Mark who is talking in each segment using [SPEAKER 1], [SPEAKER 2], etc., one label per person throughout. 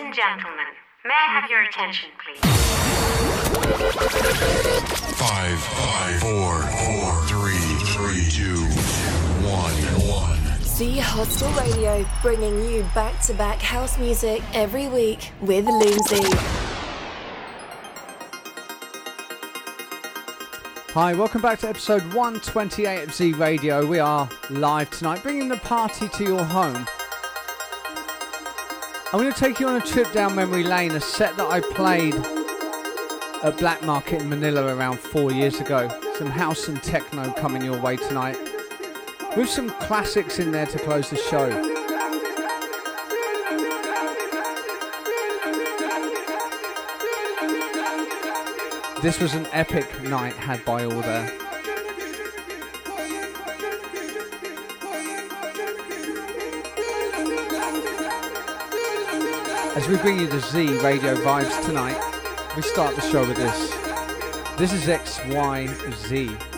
[SPEAKER 1] and gentlemen, may I have your attention, please?
[SPEAKER 2] Five, five, four, four, three, three, two, one, one.
[SPEAKER 3] Z Hostel Radio, bringing you back to back house music every week with Loomsy.
[SPEAKER 4] Hi, welcome back to episode 128 of Z Radio. We are live tonight, bringing the party to your home. I'm going to take you on a trip down memory lane, a set that I played at Black Market in Manila around four years ago. Some house and techno coming your way tonight, with some classics in there to close the show. This was an epic night had by all there. As we bring you the Z radio vibes tonight, we start the show with this. This is XYZ.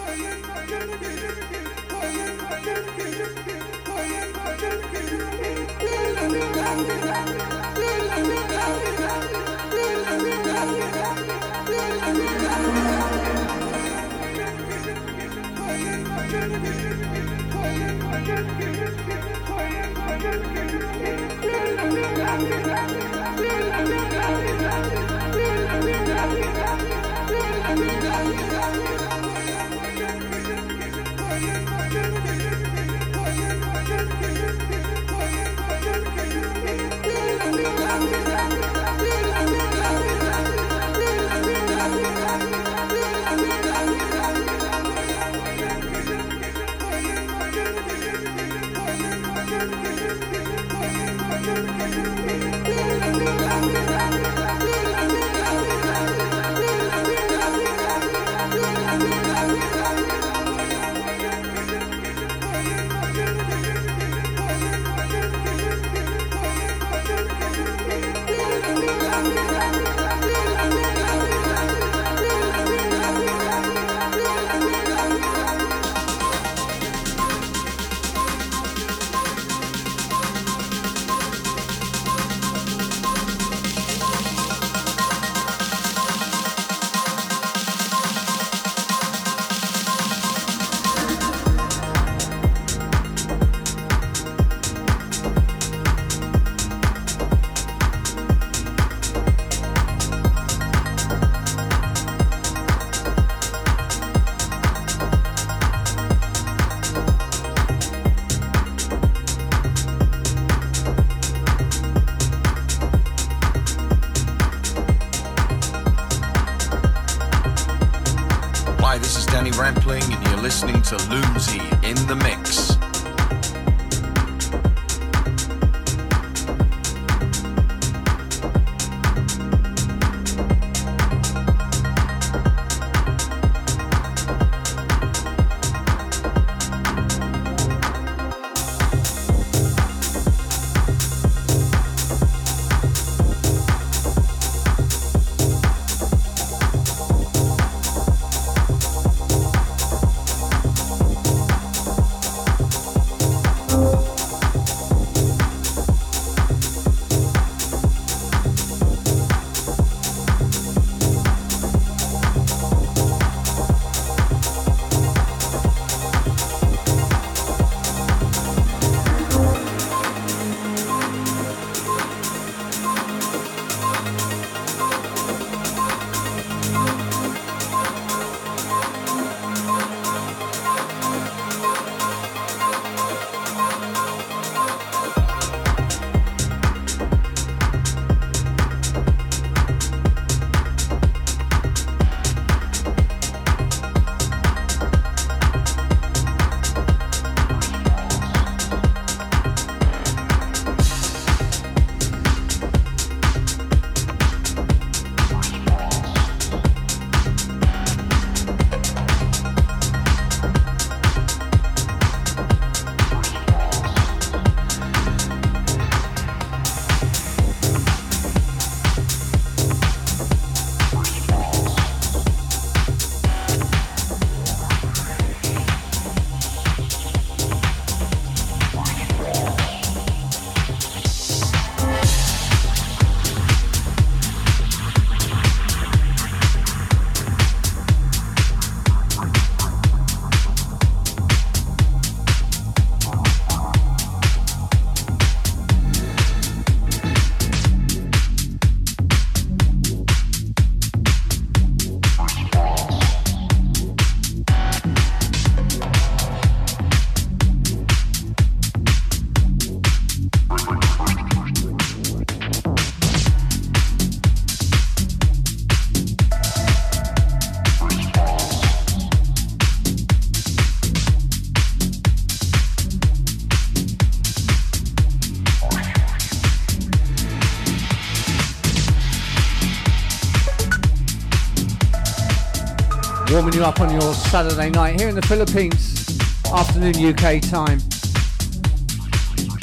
[SPEAKER 4] You up on your Saturday night here in the Philippines, afternoon UK time.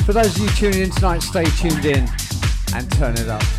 [SPEAKER 4] For those of you tuning in tonight, stay tuned in and turn it up.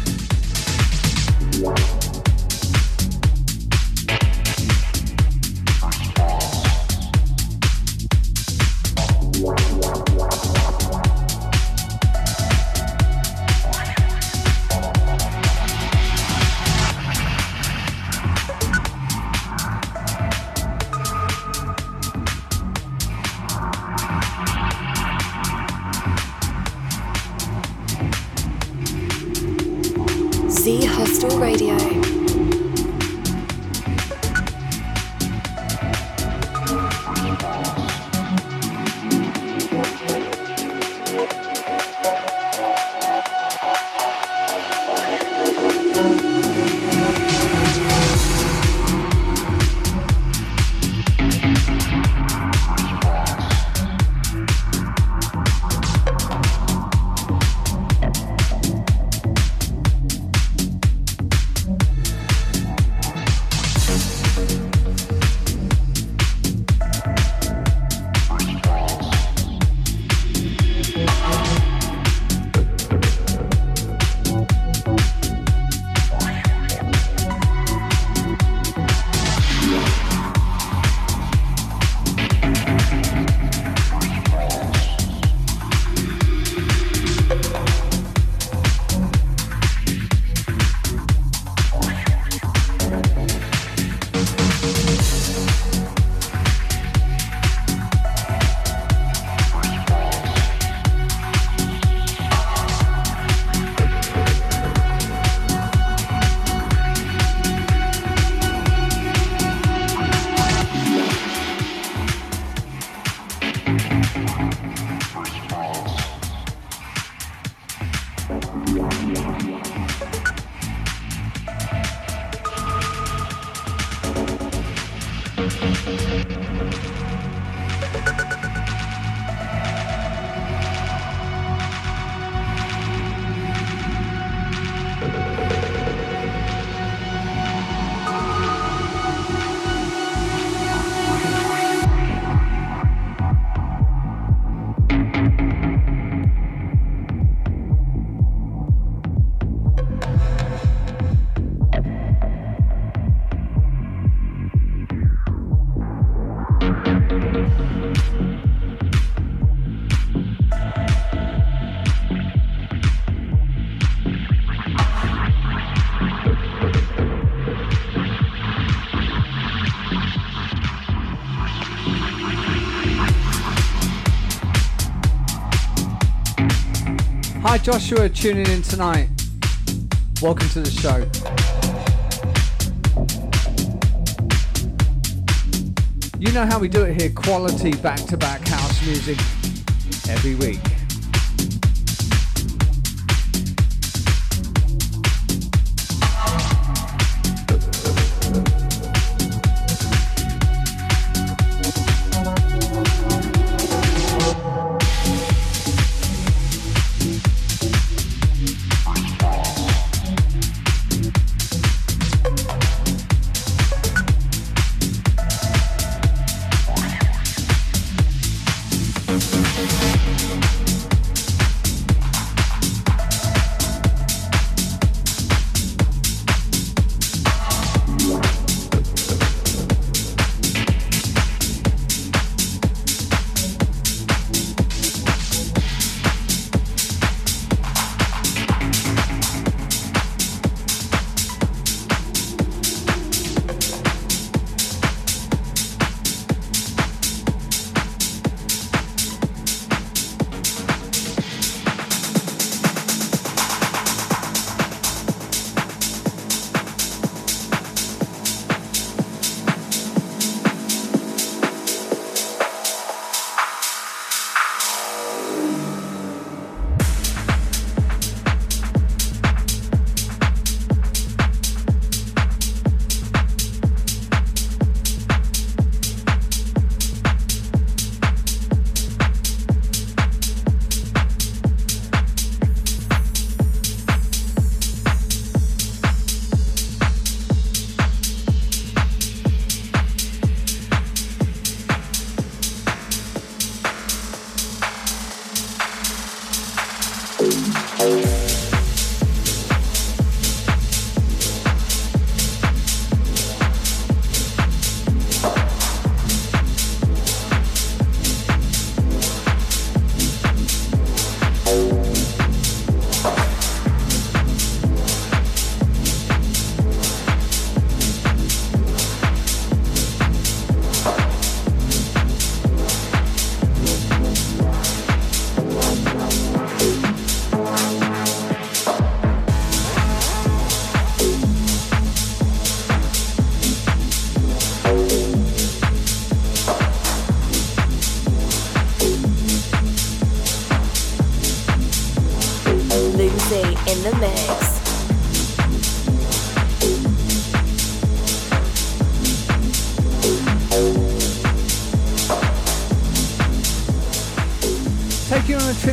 [SPEAKER 4] Hi Joshua, tuning in tonight. Welcome to the show. You know how we do it here quality back to back house music every week.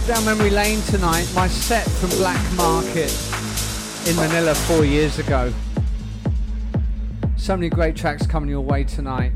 [SPEAKER 4] Down memory lane tonight. My set from Black Market in Manila four years ago. So many great tracks coming your way tonight.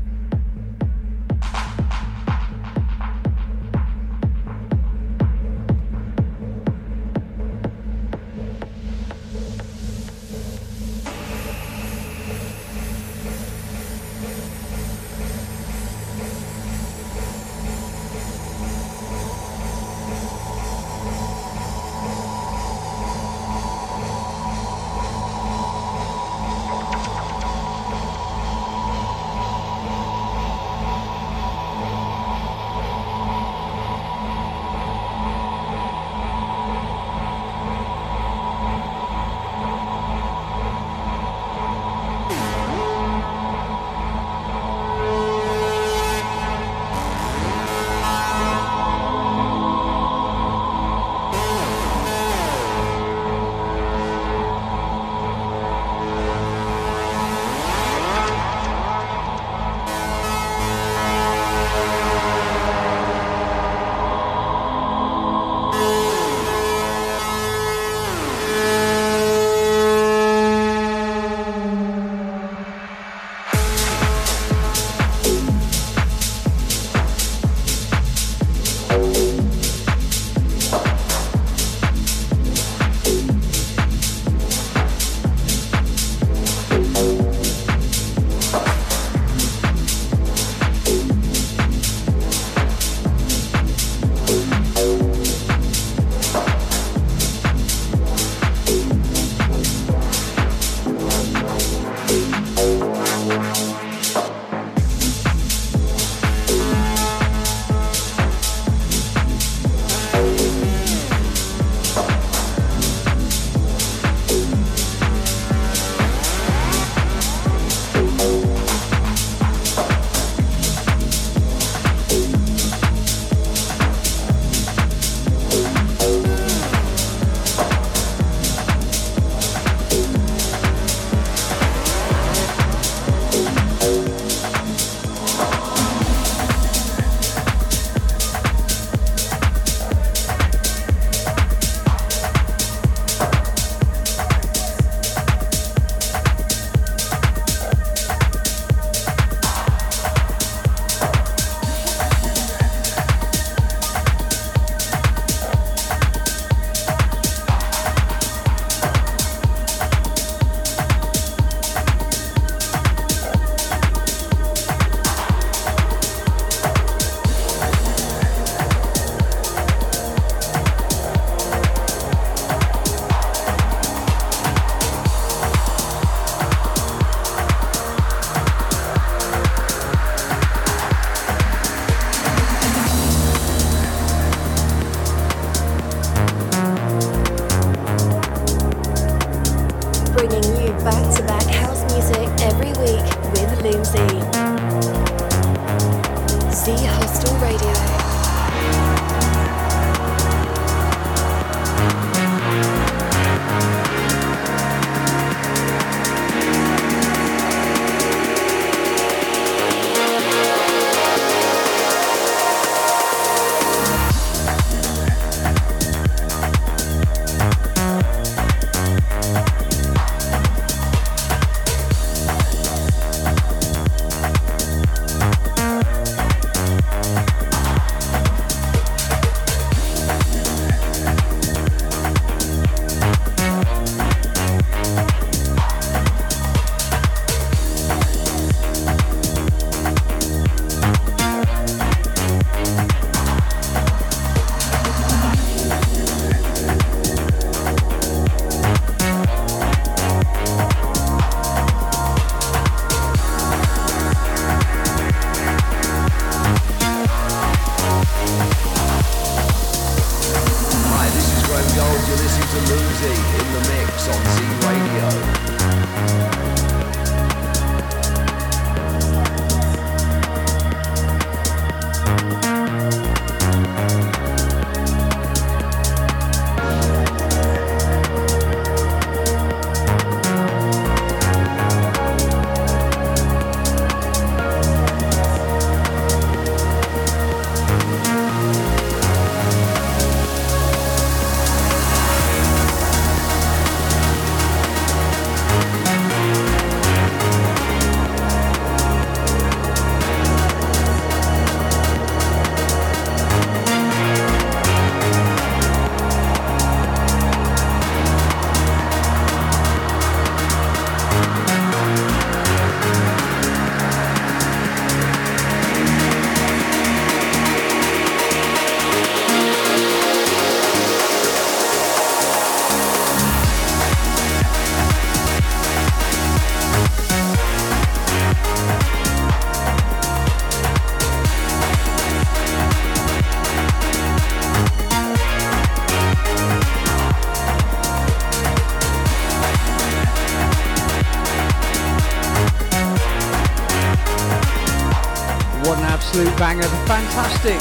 [SPEAKER 4] Banger. The fantastic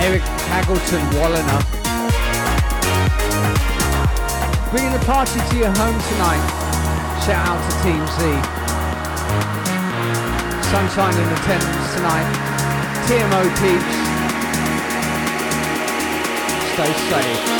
[SPEAKER 4] Eric Haggleton Walliner. Bringing the party to your home tonight. Shout out to Team Z. Sunshine in attendance tonight. TMO peeps. Stay safe.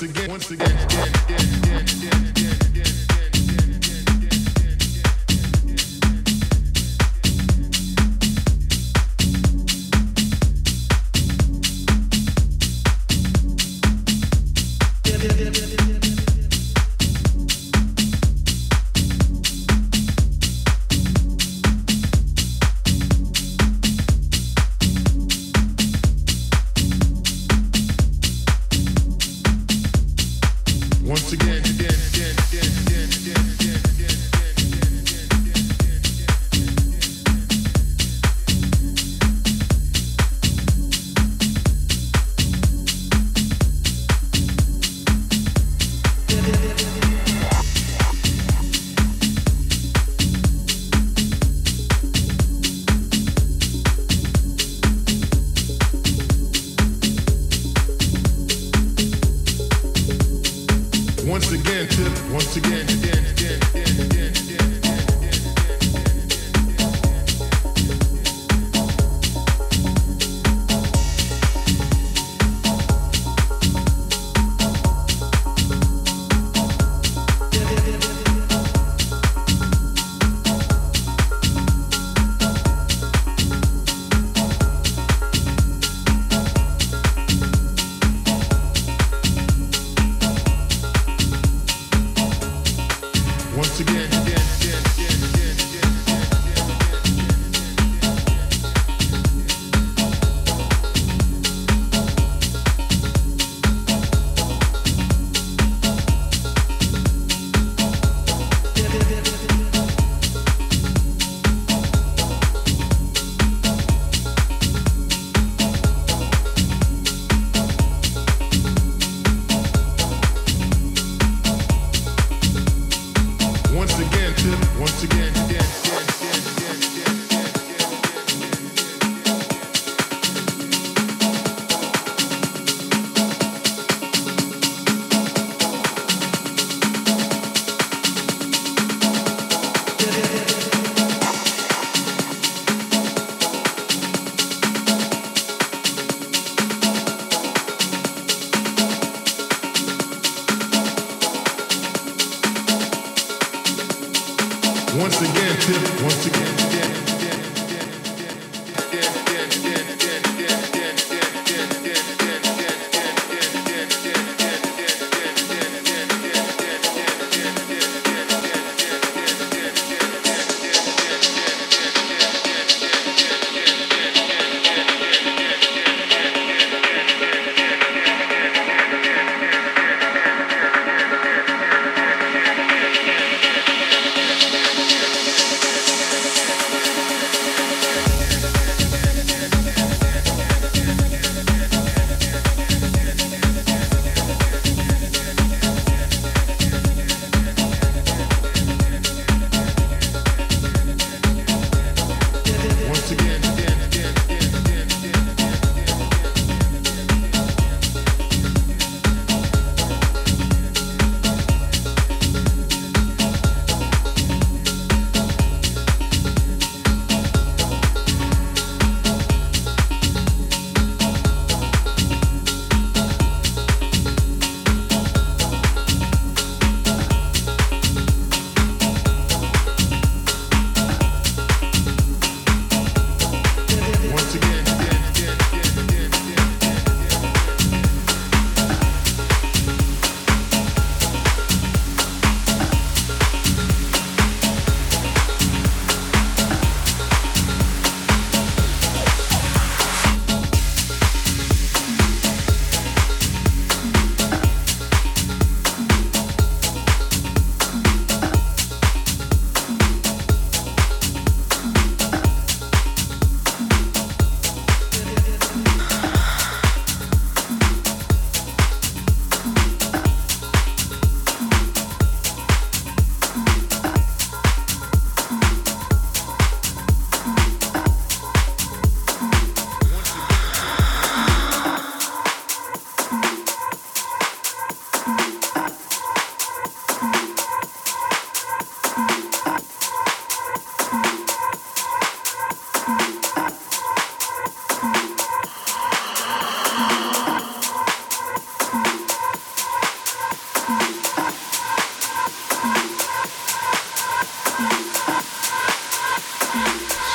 [SPEAKER 4] once again, once again, again, again, again.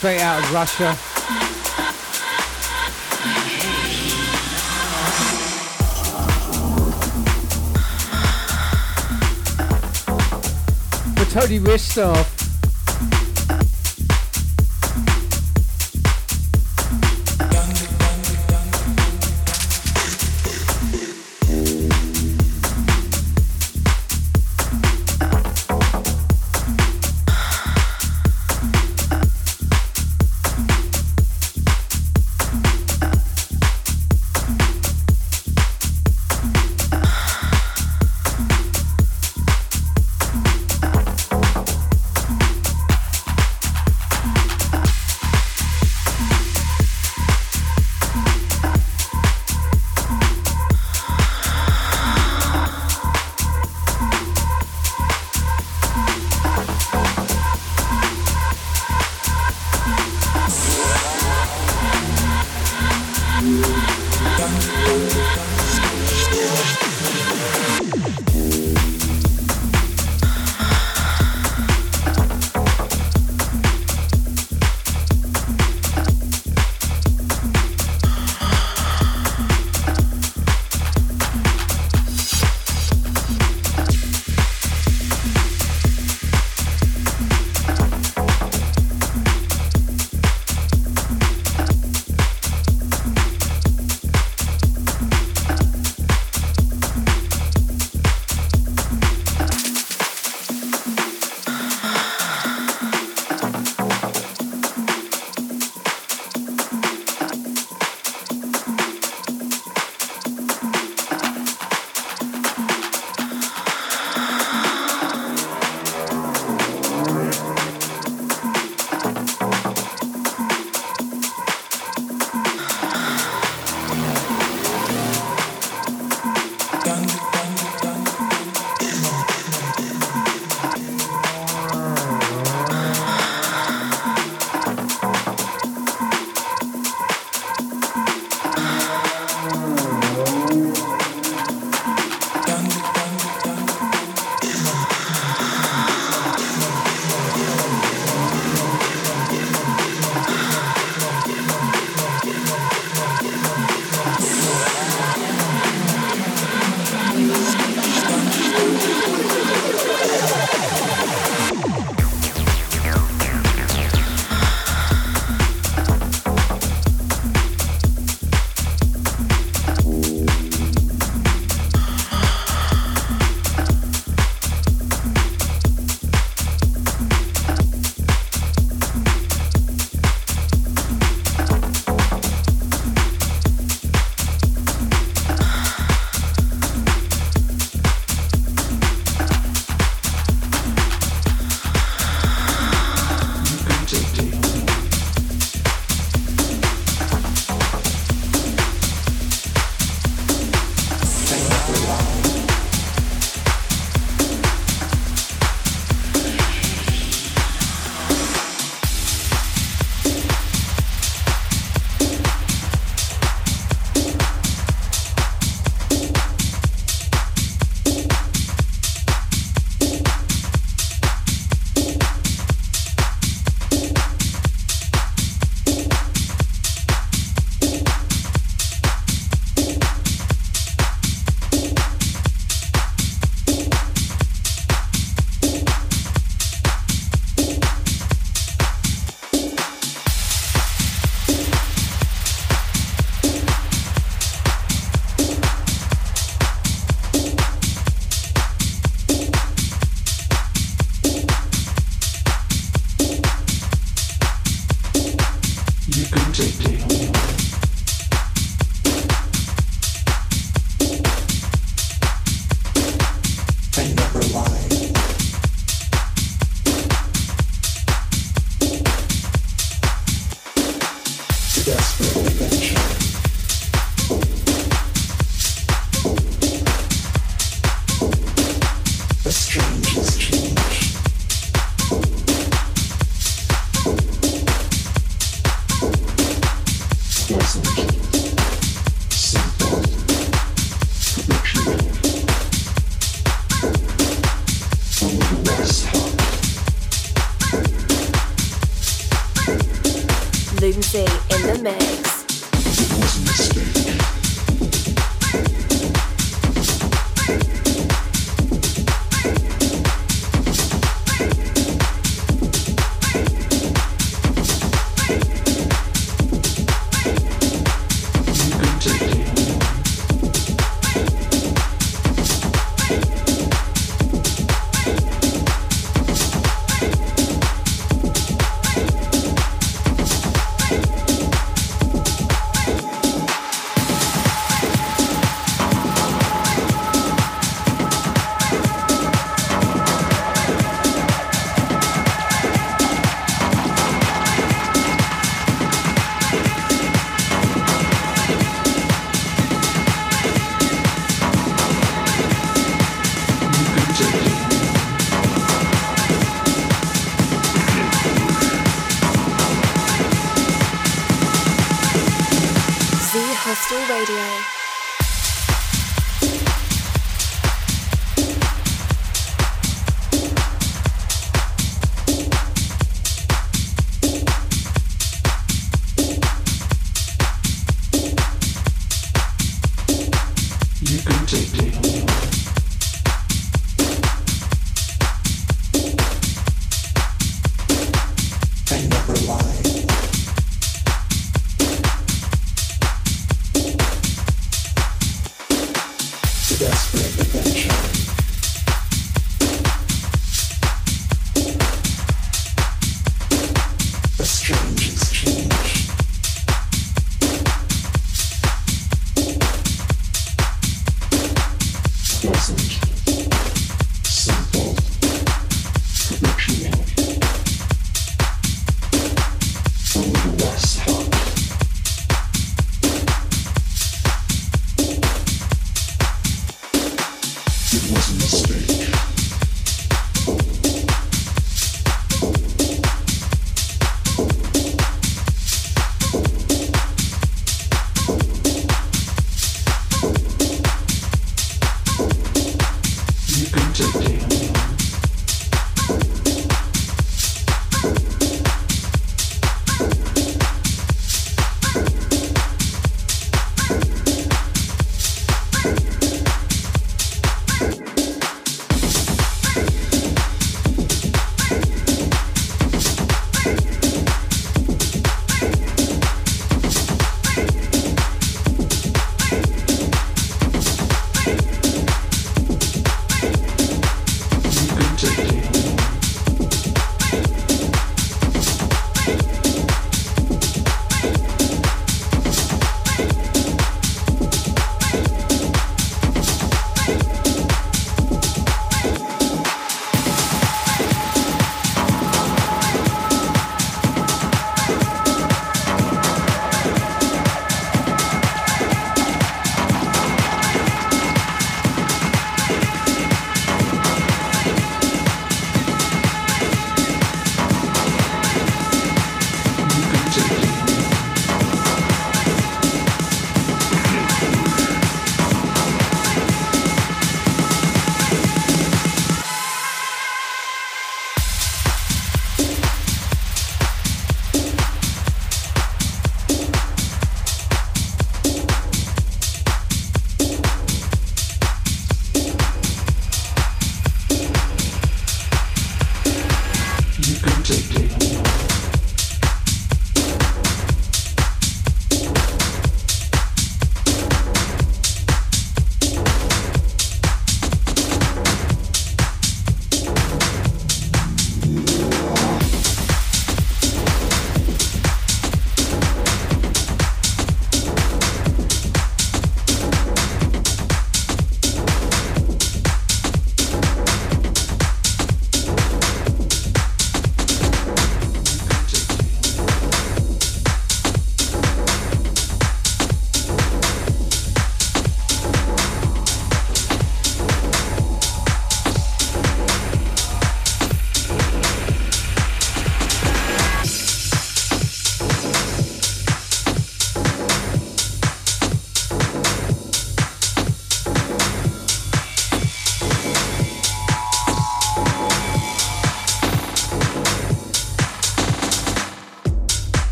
[SPEAKER 4] Straight out of Russia. Tony Ristov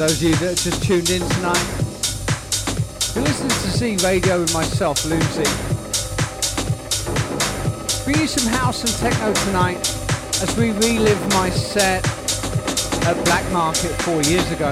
[SPEAKER 4] those of you that just tuned in tonight, you're listening to Z Radio with myself, Lucy. Bring you some house and techno tonight as we relive my set at Black Market four years ago.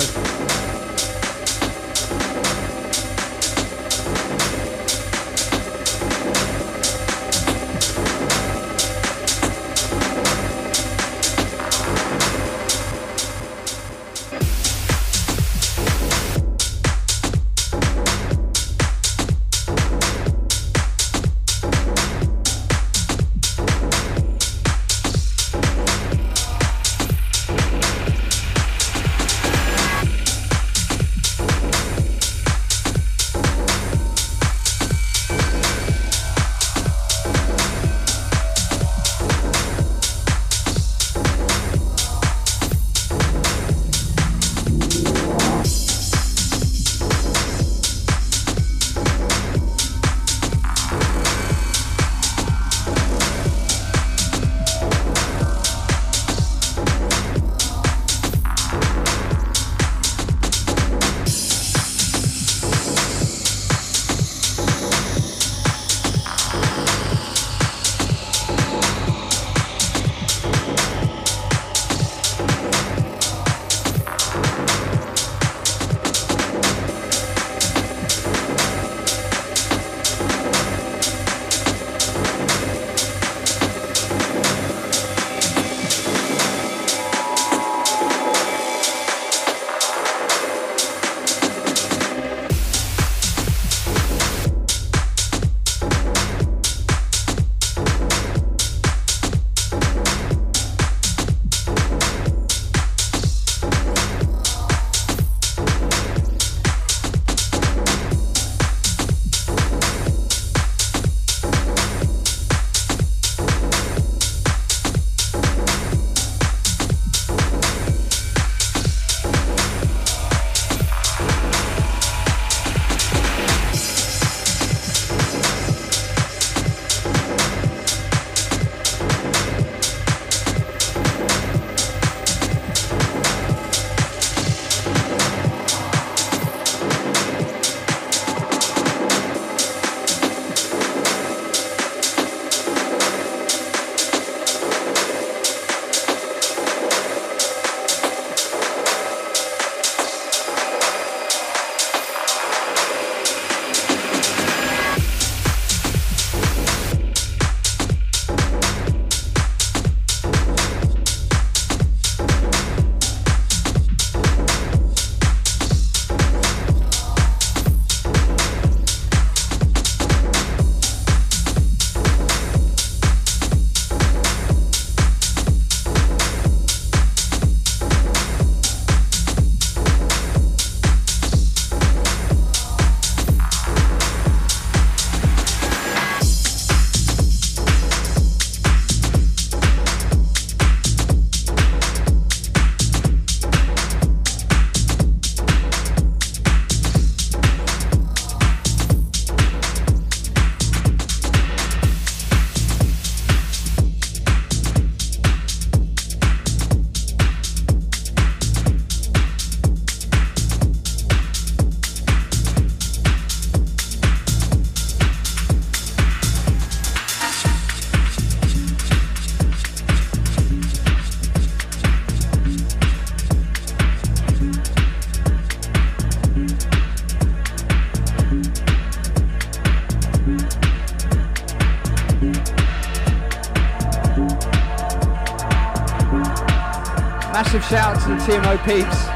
[SPEAKER 4] TMO peeps.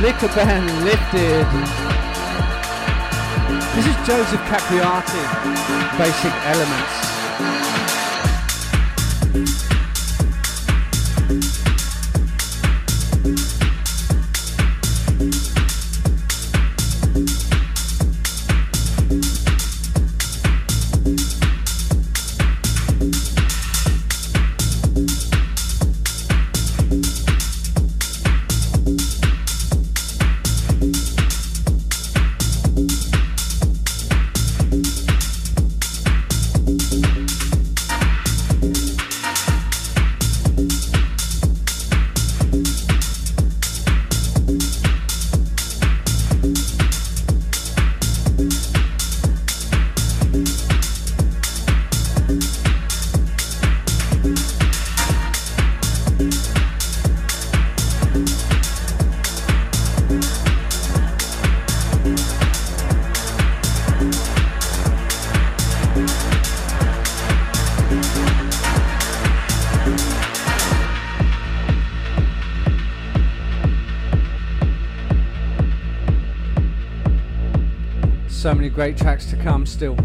[SPEAKER 4] Liquor band lifted. This is Joseph Capriati, Basic Elements. Come still.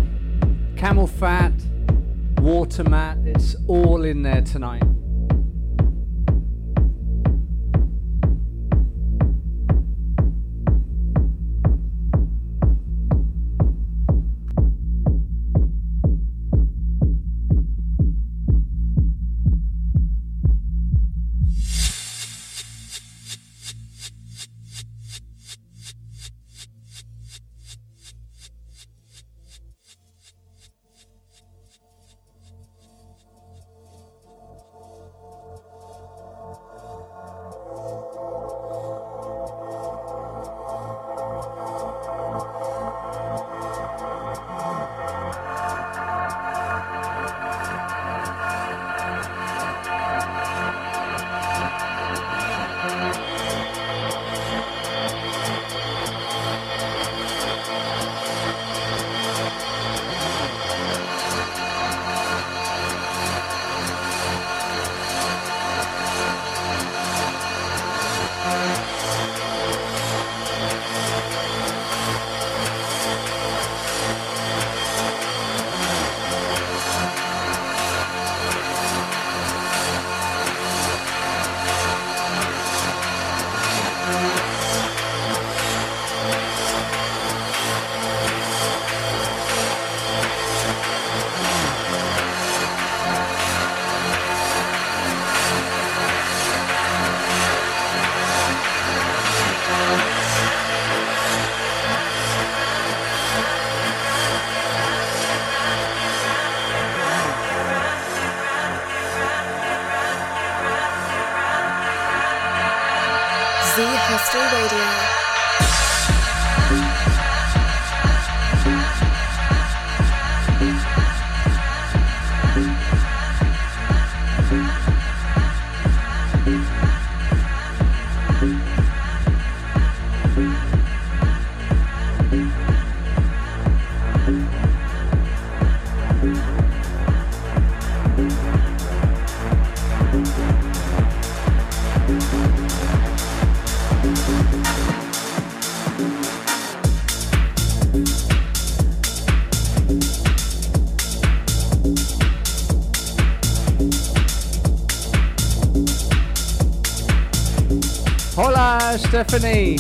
[SPEAKER 4] Stephanie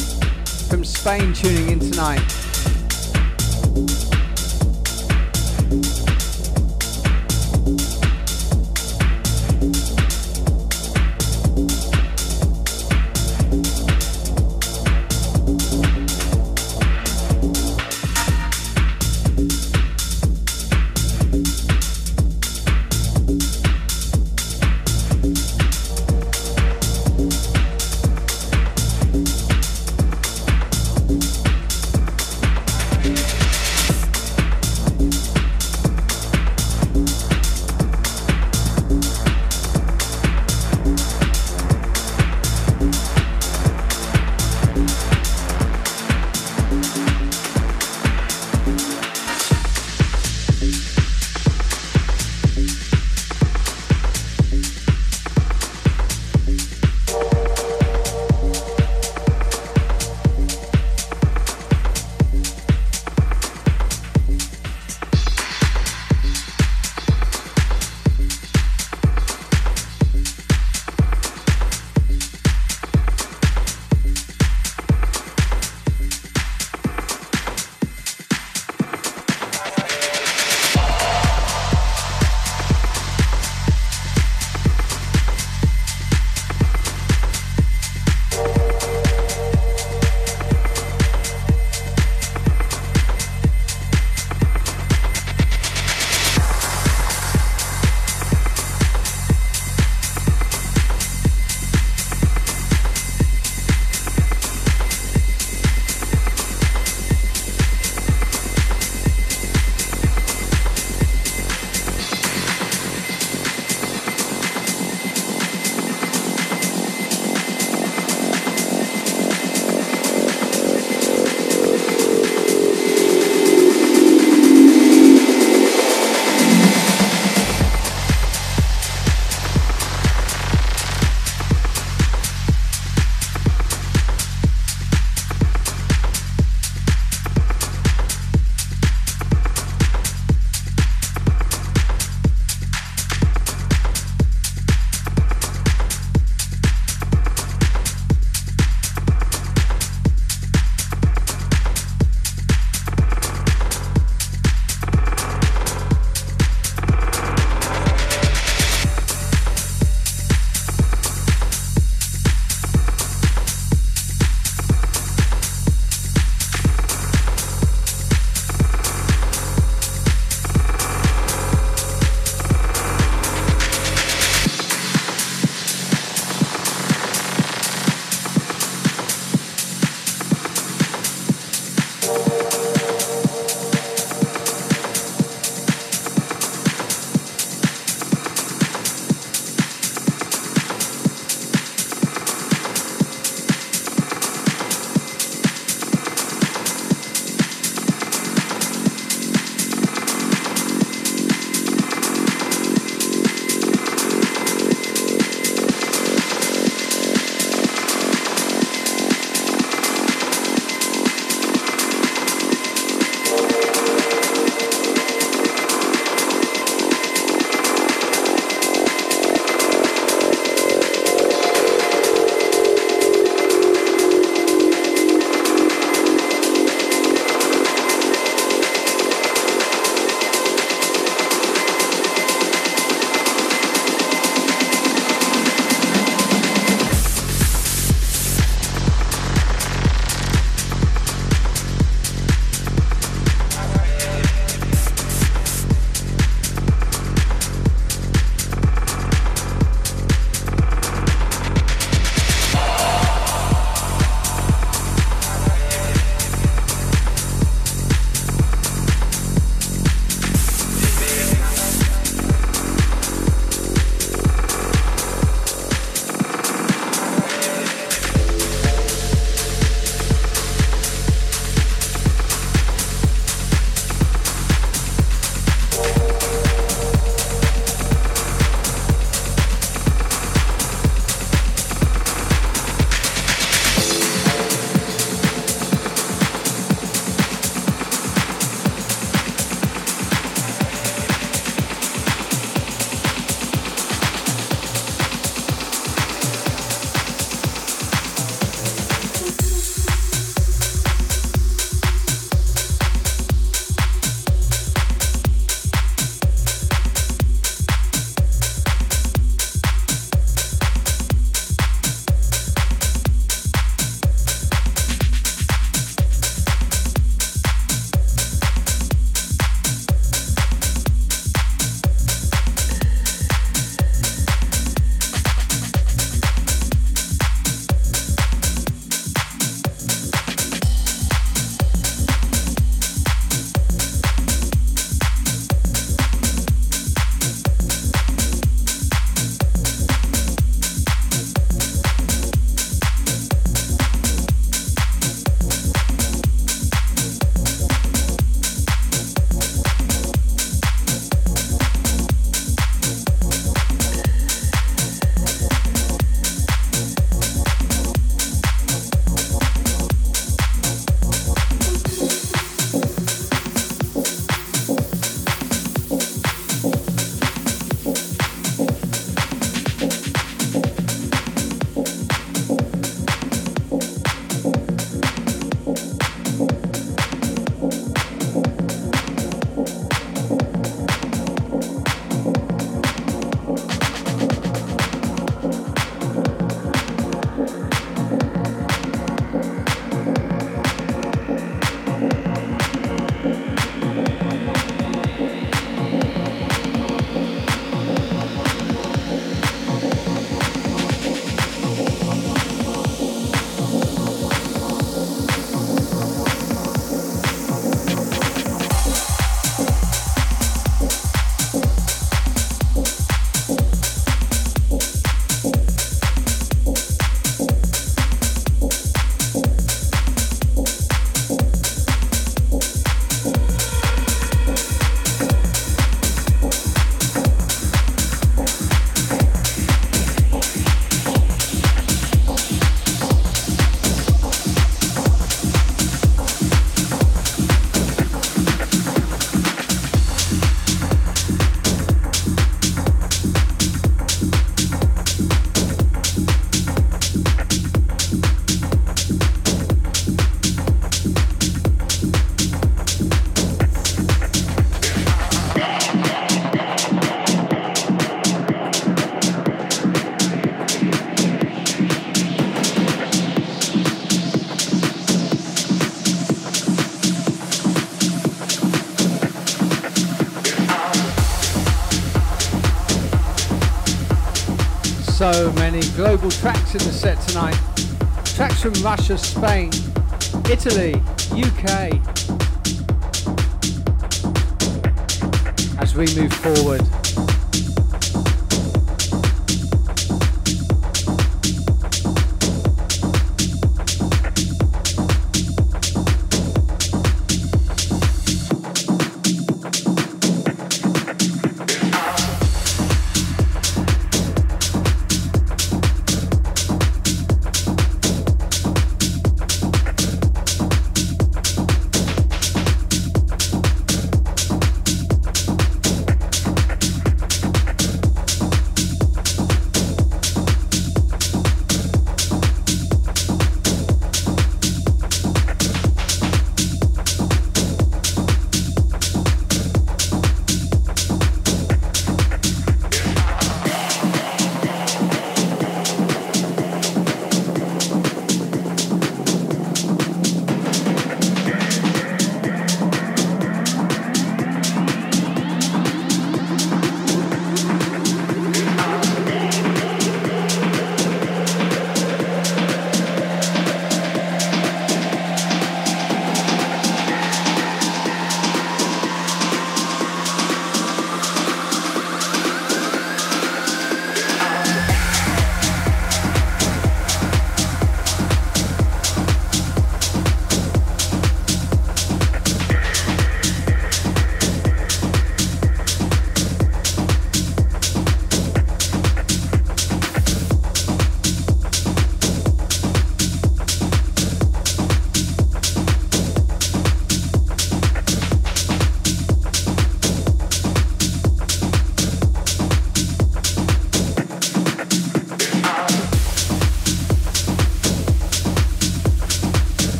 [SPEAKER 4] from Spain tuning in tonight. So many global tracks in the set tonight. Tracks from Russia, Spain, Italy, UK. As we move forward.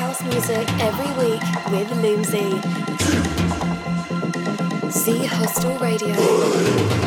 [SPEAKER 3] House music every week with Loomsy. Z Hostel Radio.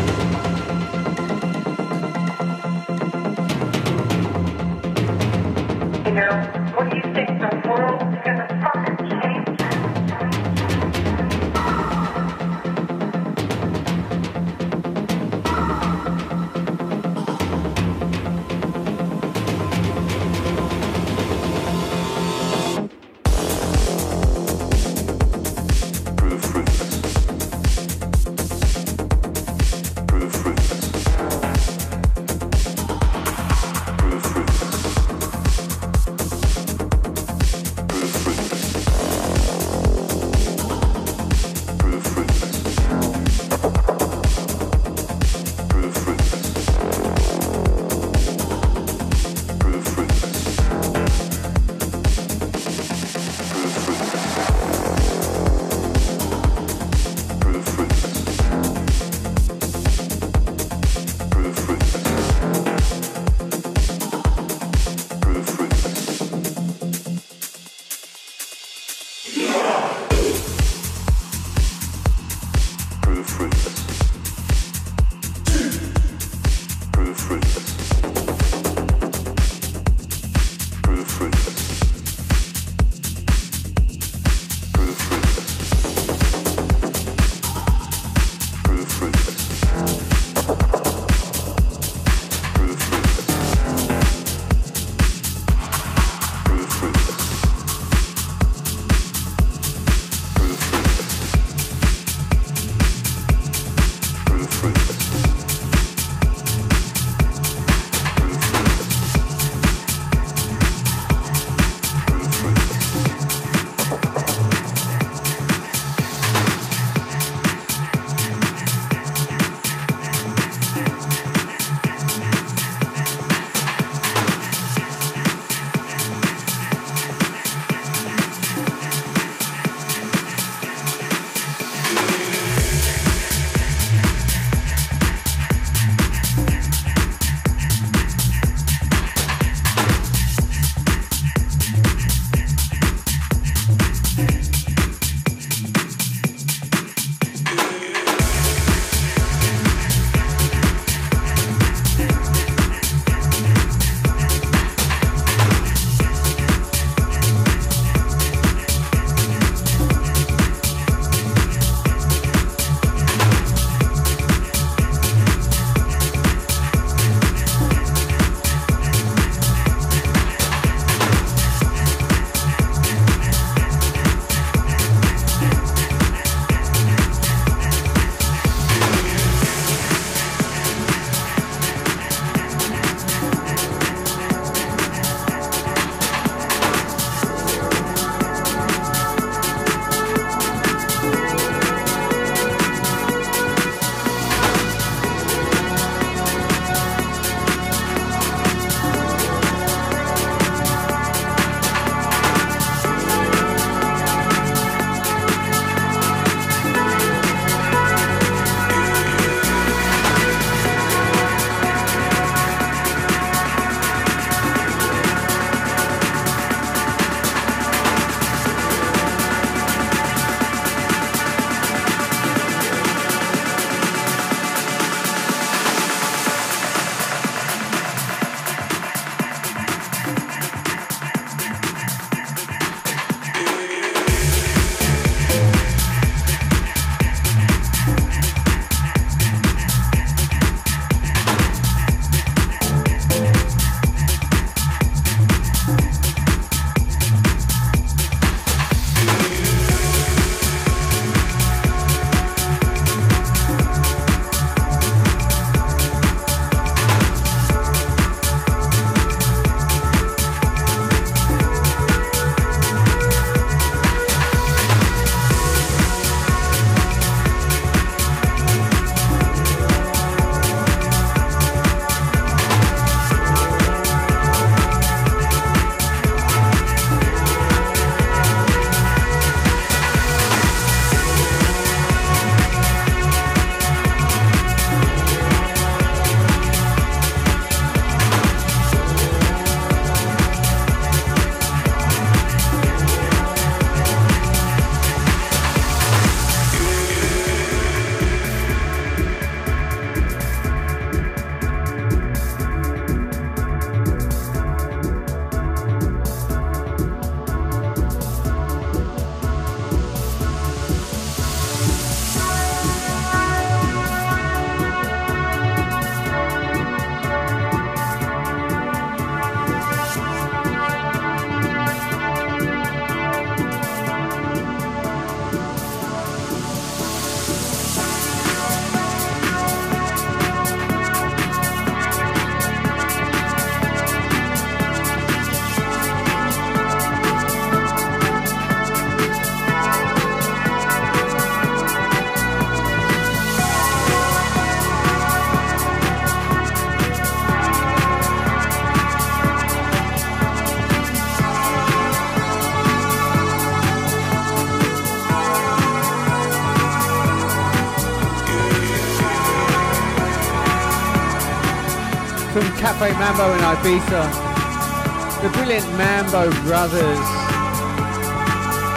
[SPEAKER 4] Cafe Mambo in Ibiza. The brilliant Mambo Brothers.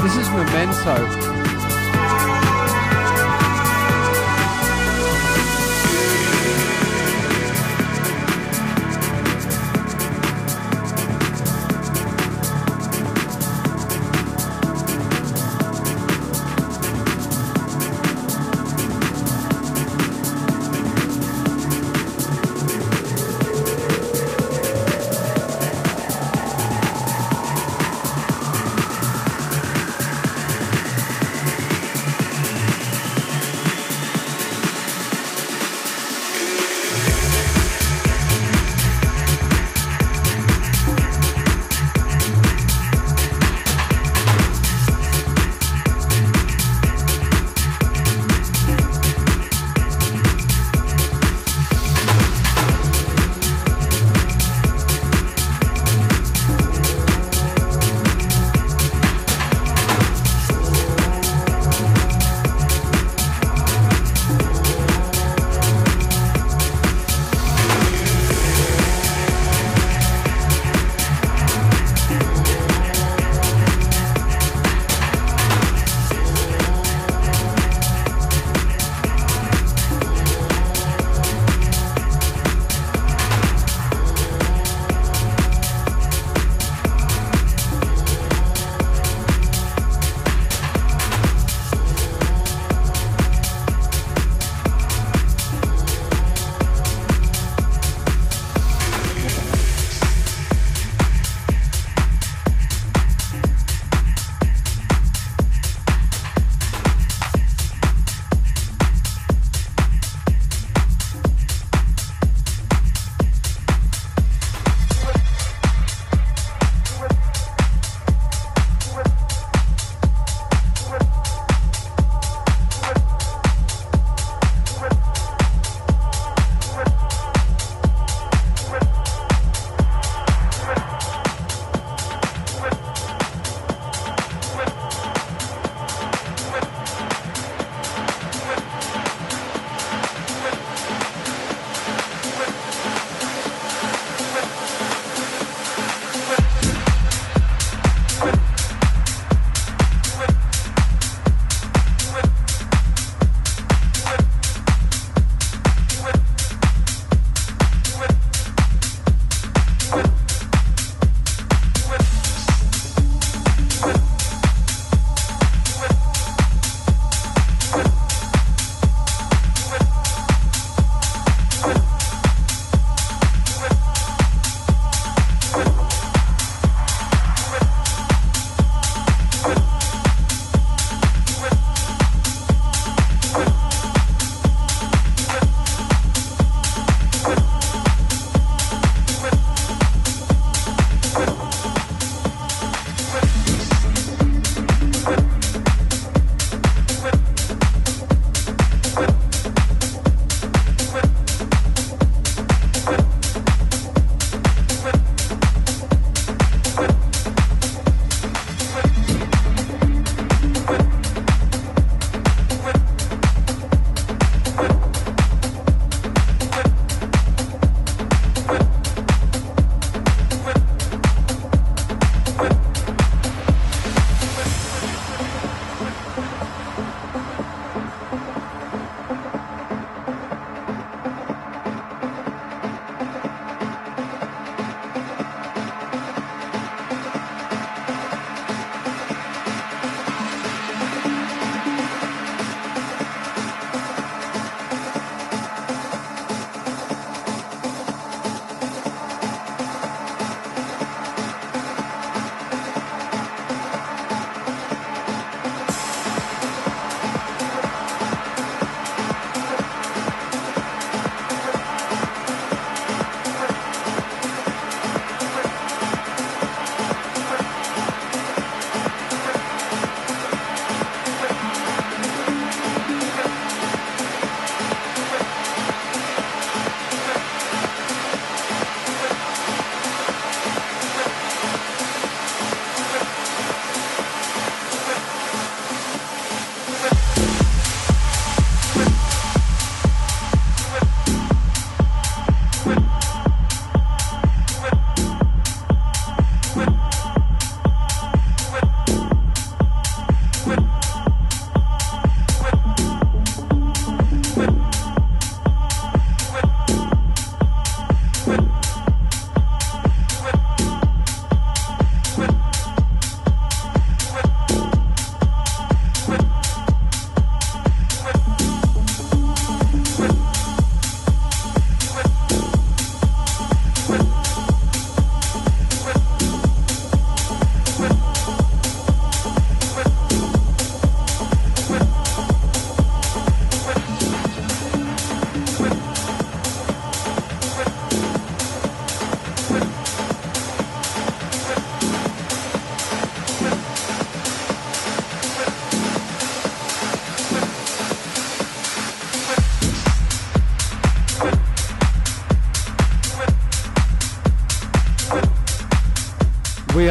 [SPEAKER 4] This is Memento.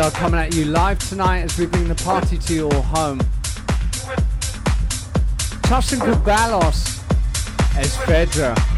[SPEAKER 4] Are coming at you live tonight as we bring the party to your home. Tussin Kubalos as Fedra.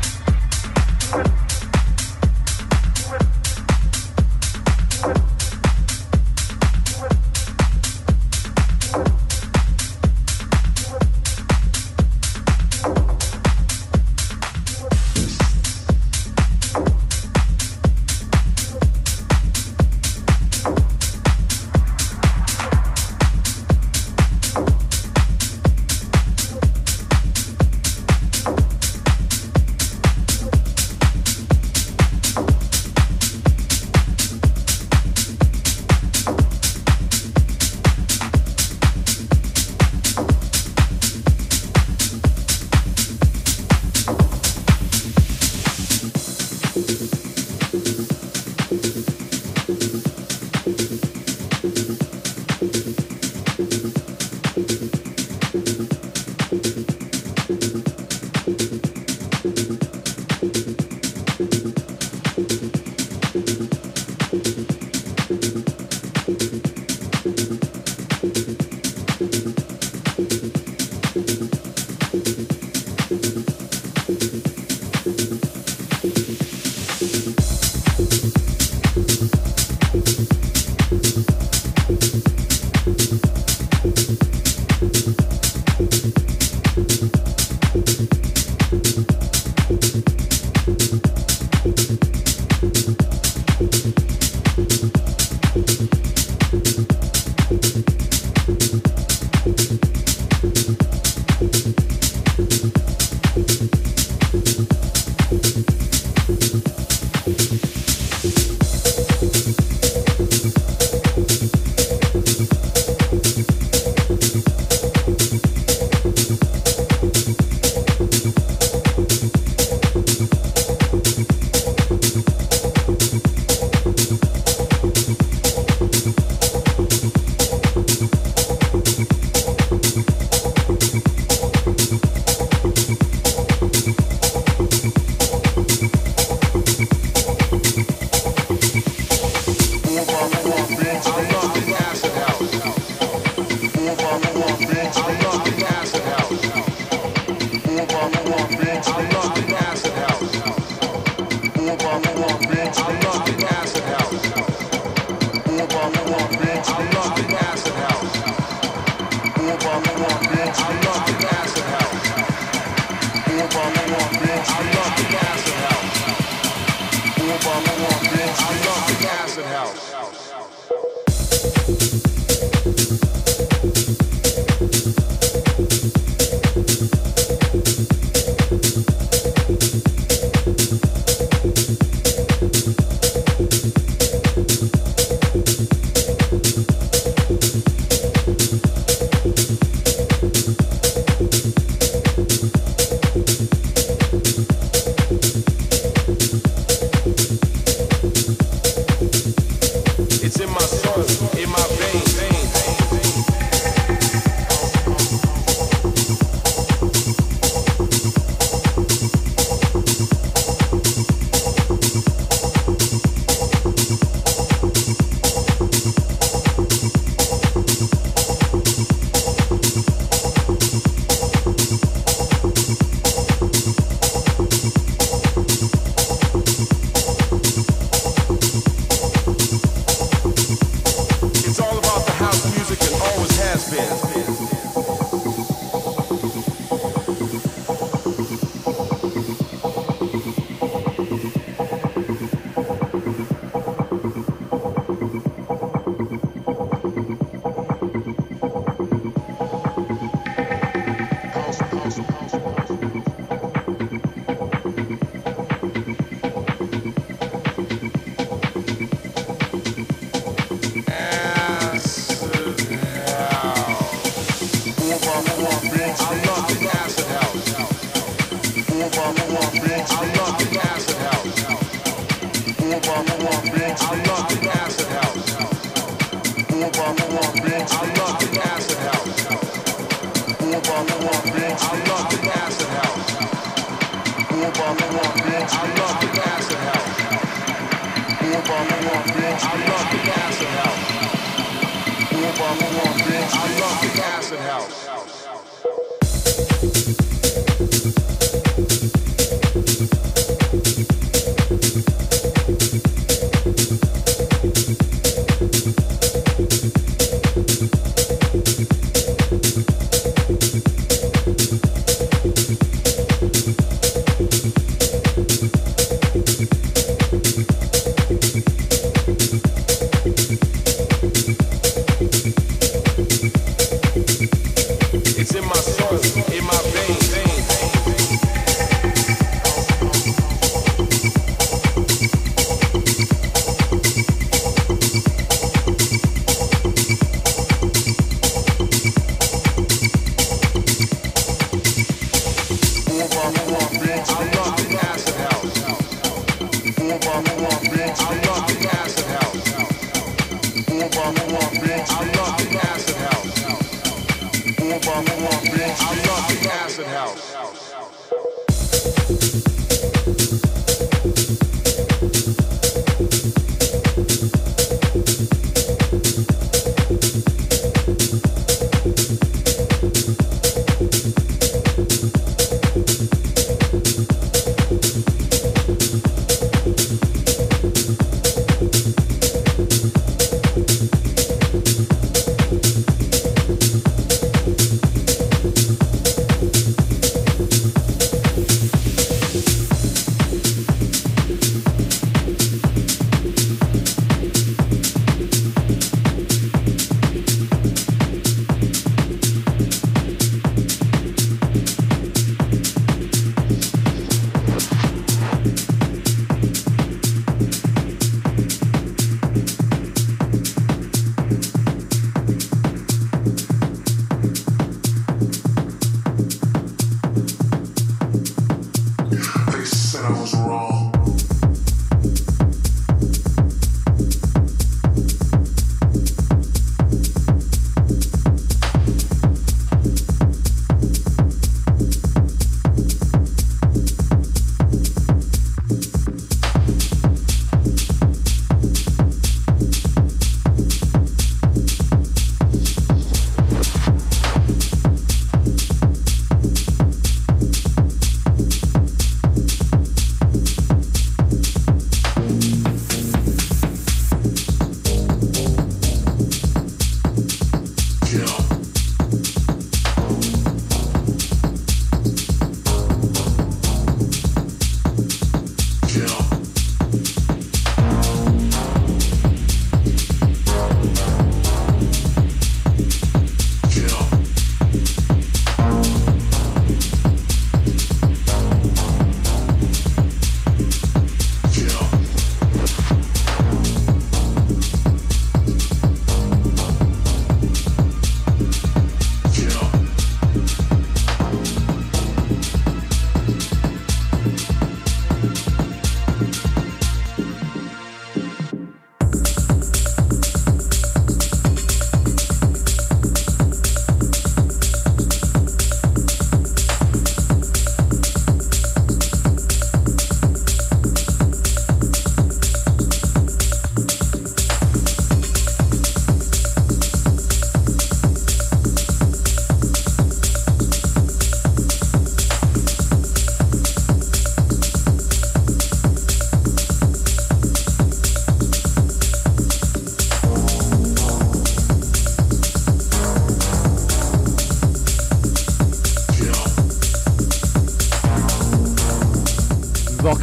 [SPEAKER 4] I love the acid house.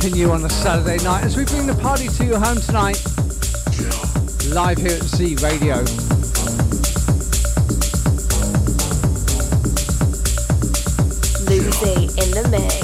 [SPEAKER 4] On a Saturday night as we bring the party to your home tonight. Live here at Z Radio.
[SPEAKER 5] Lucy in the mix.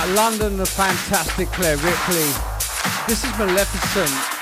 [SPEAKER 4] Out London, the fantastic Claire Ripley. This is Maleficent.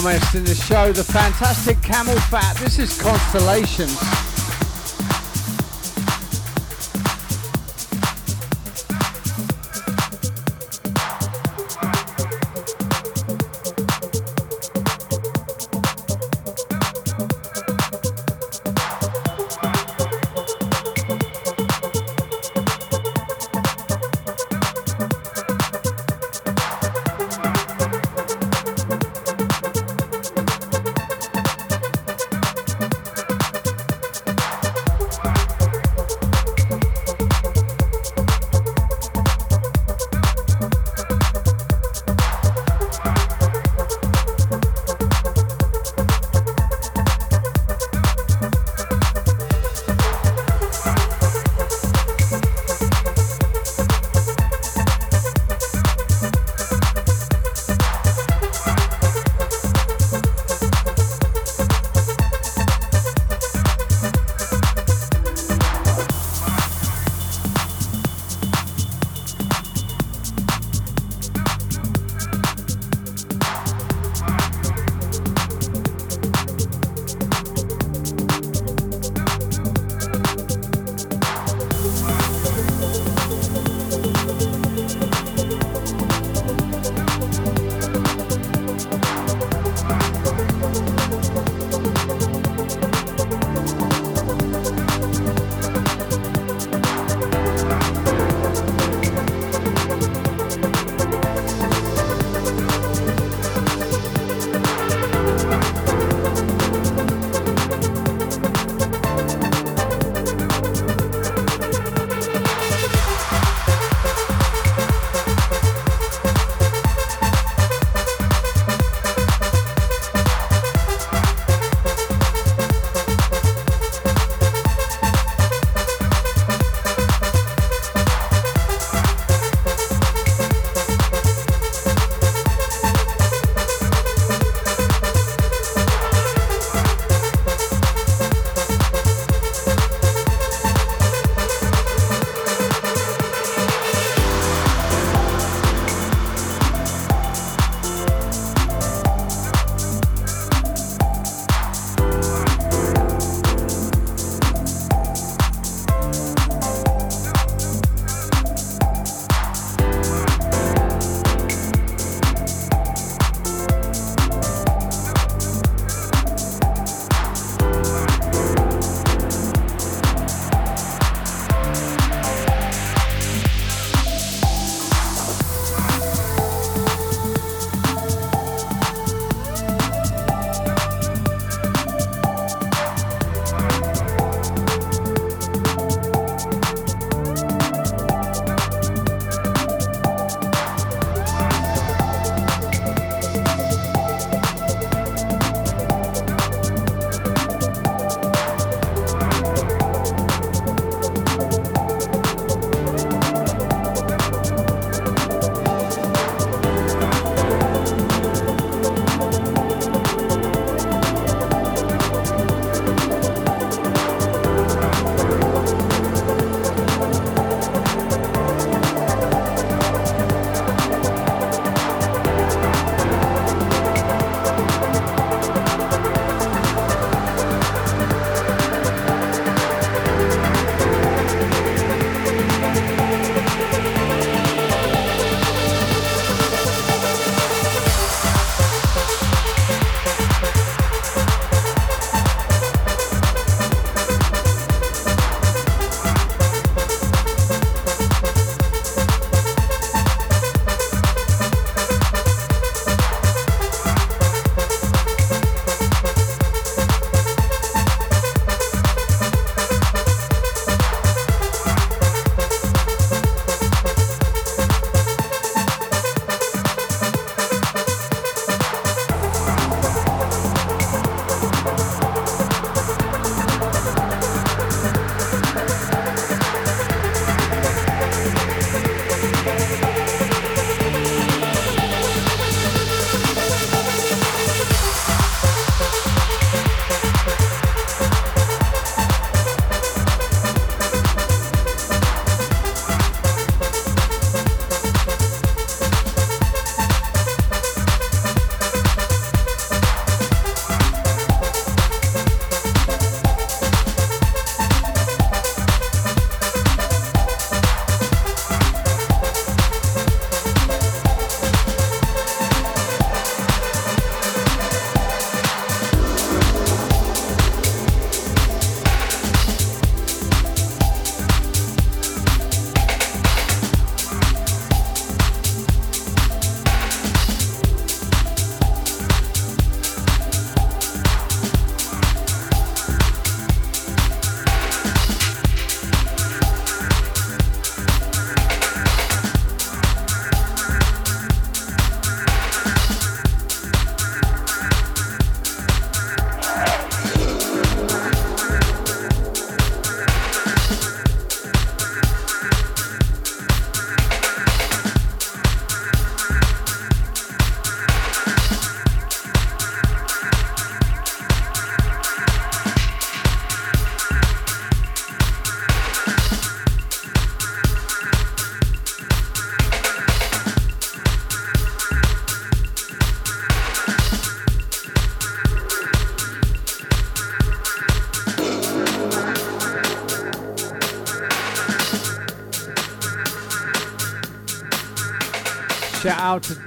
[SPEAKER 4] Promised in the show, the fantastic Camel Fat. This is Constellations.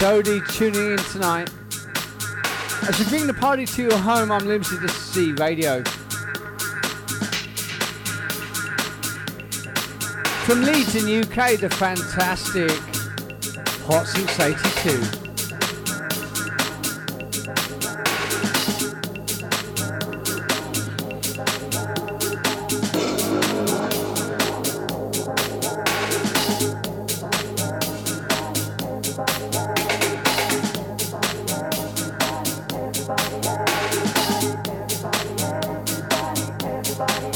[SPEAKER 4] Dodie tuning in tonight. As we bring the party to your home, I'm Limsy to see radio. From Leeds in UK, the fantastic Hot Since 82. Bye.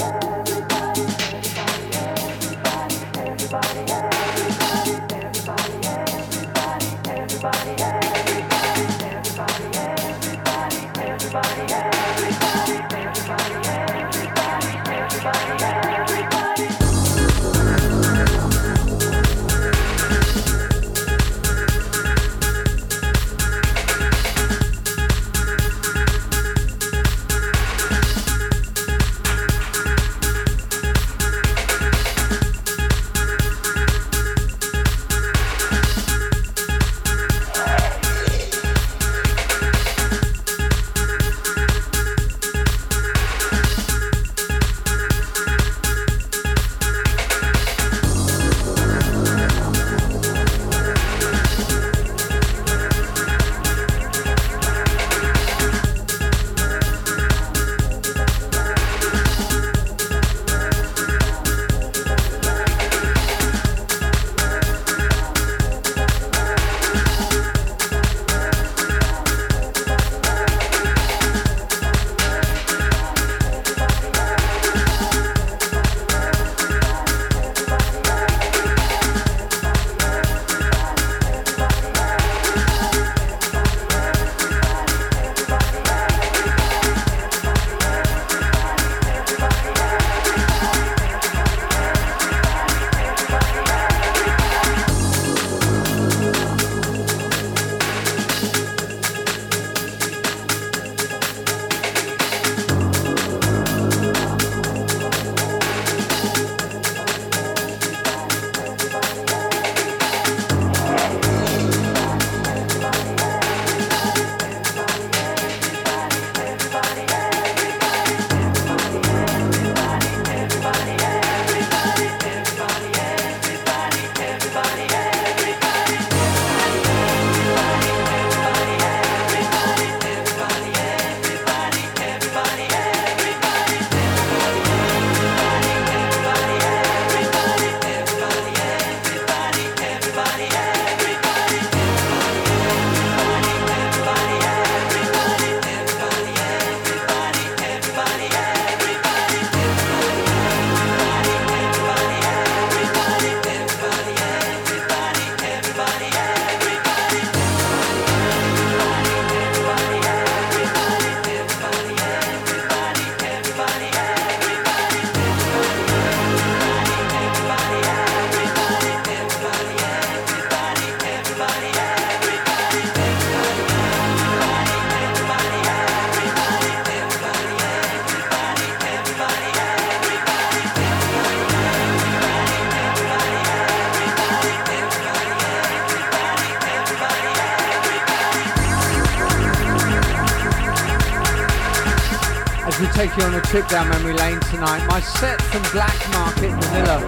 [SPEAKER 4] Trip down memory lane tonight. My set from Black Market Manila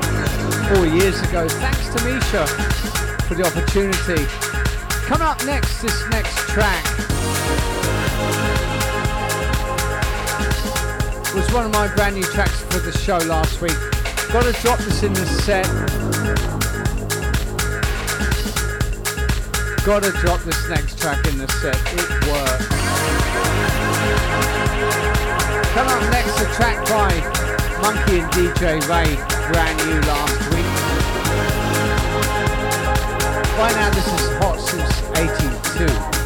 [SPEAKER 4] four years ago. Thanks to Misha for the opportunity. Coming up next, this next track was one of my brand new tracks for the show last week. Got to drop this in the set. Got to drop this next track in the set. It works. Come up next, a track by Monkey and DJ Ray, brand new last week. By now, this is hot since 82.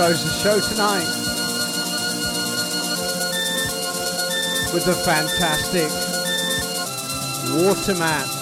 [SPEAKER 4] Close show tonight with the fantastic Waterman.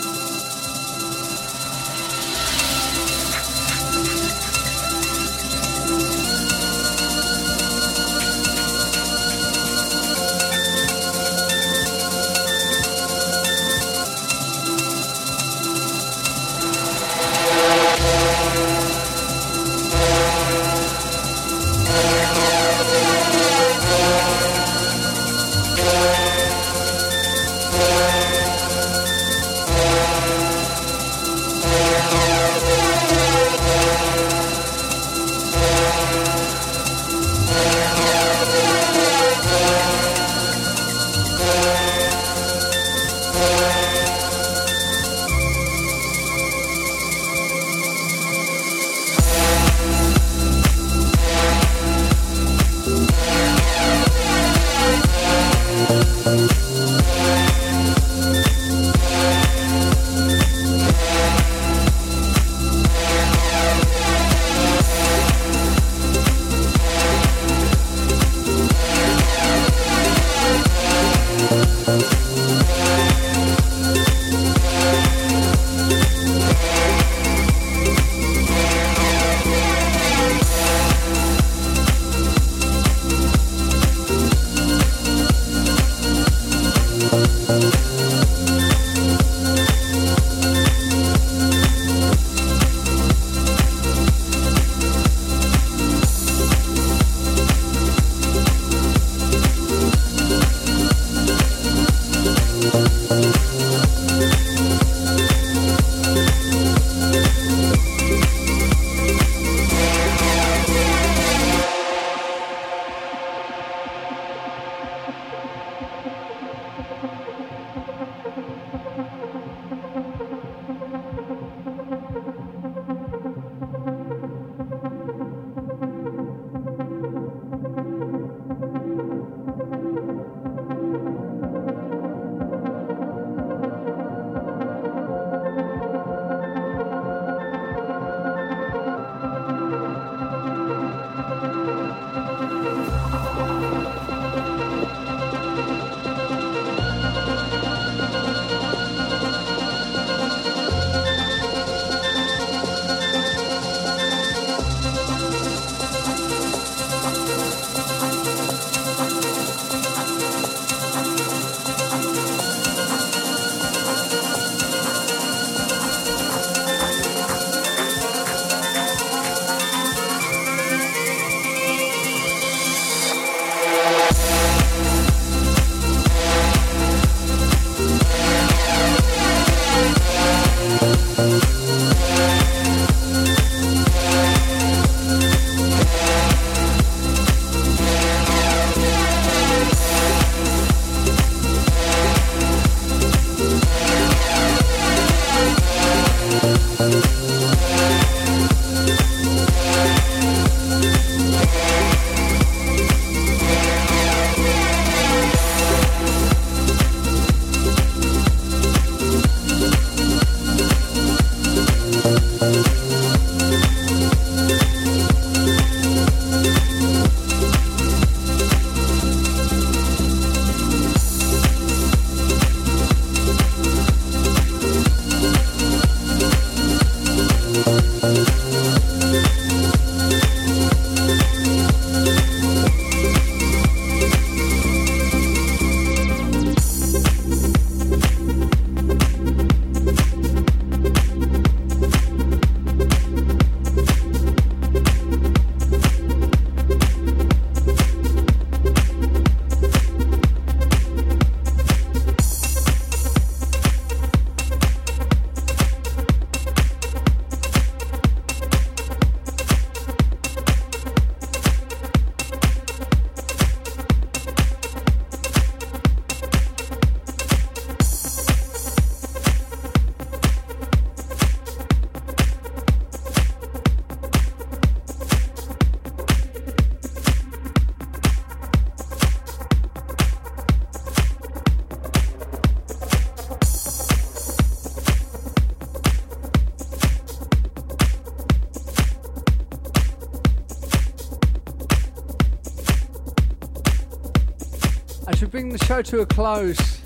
[SPEAKER 4] As we bring the show to a close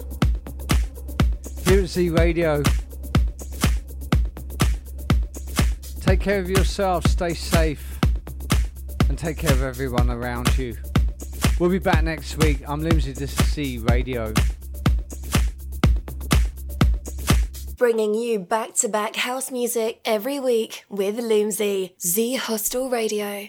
[SPEAKER 4] here at Z Radio. Take care of yourself, stay safe, and take care of everyone around you. We'll be back next week. I'm Limsey, this is Z Radio.
[SPEAKER 3] Bringing you back to back house music every week with Loomsy, Z Hostel Radio.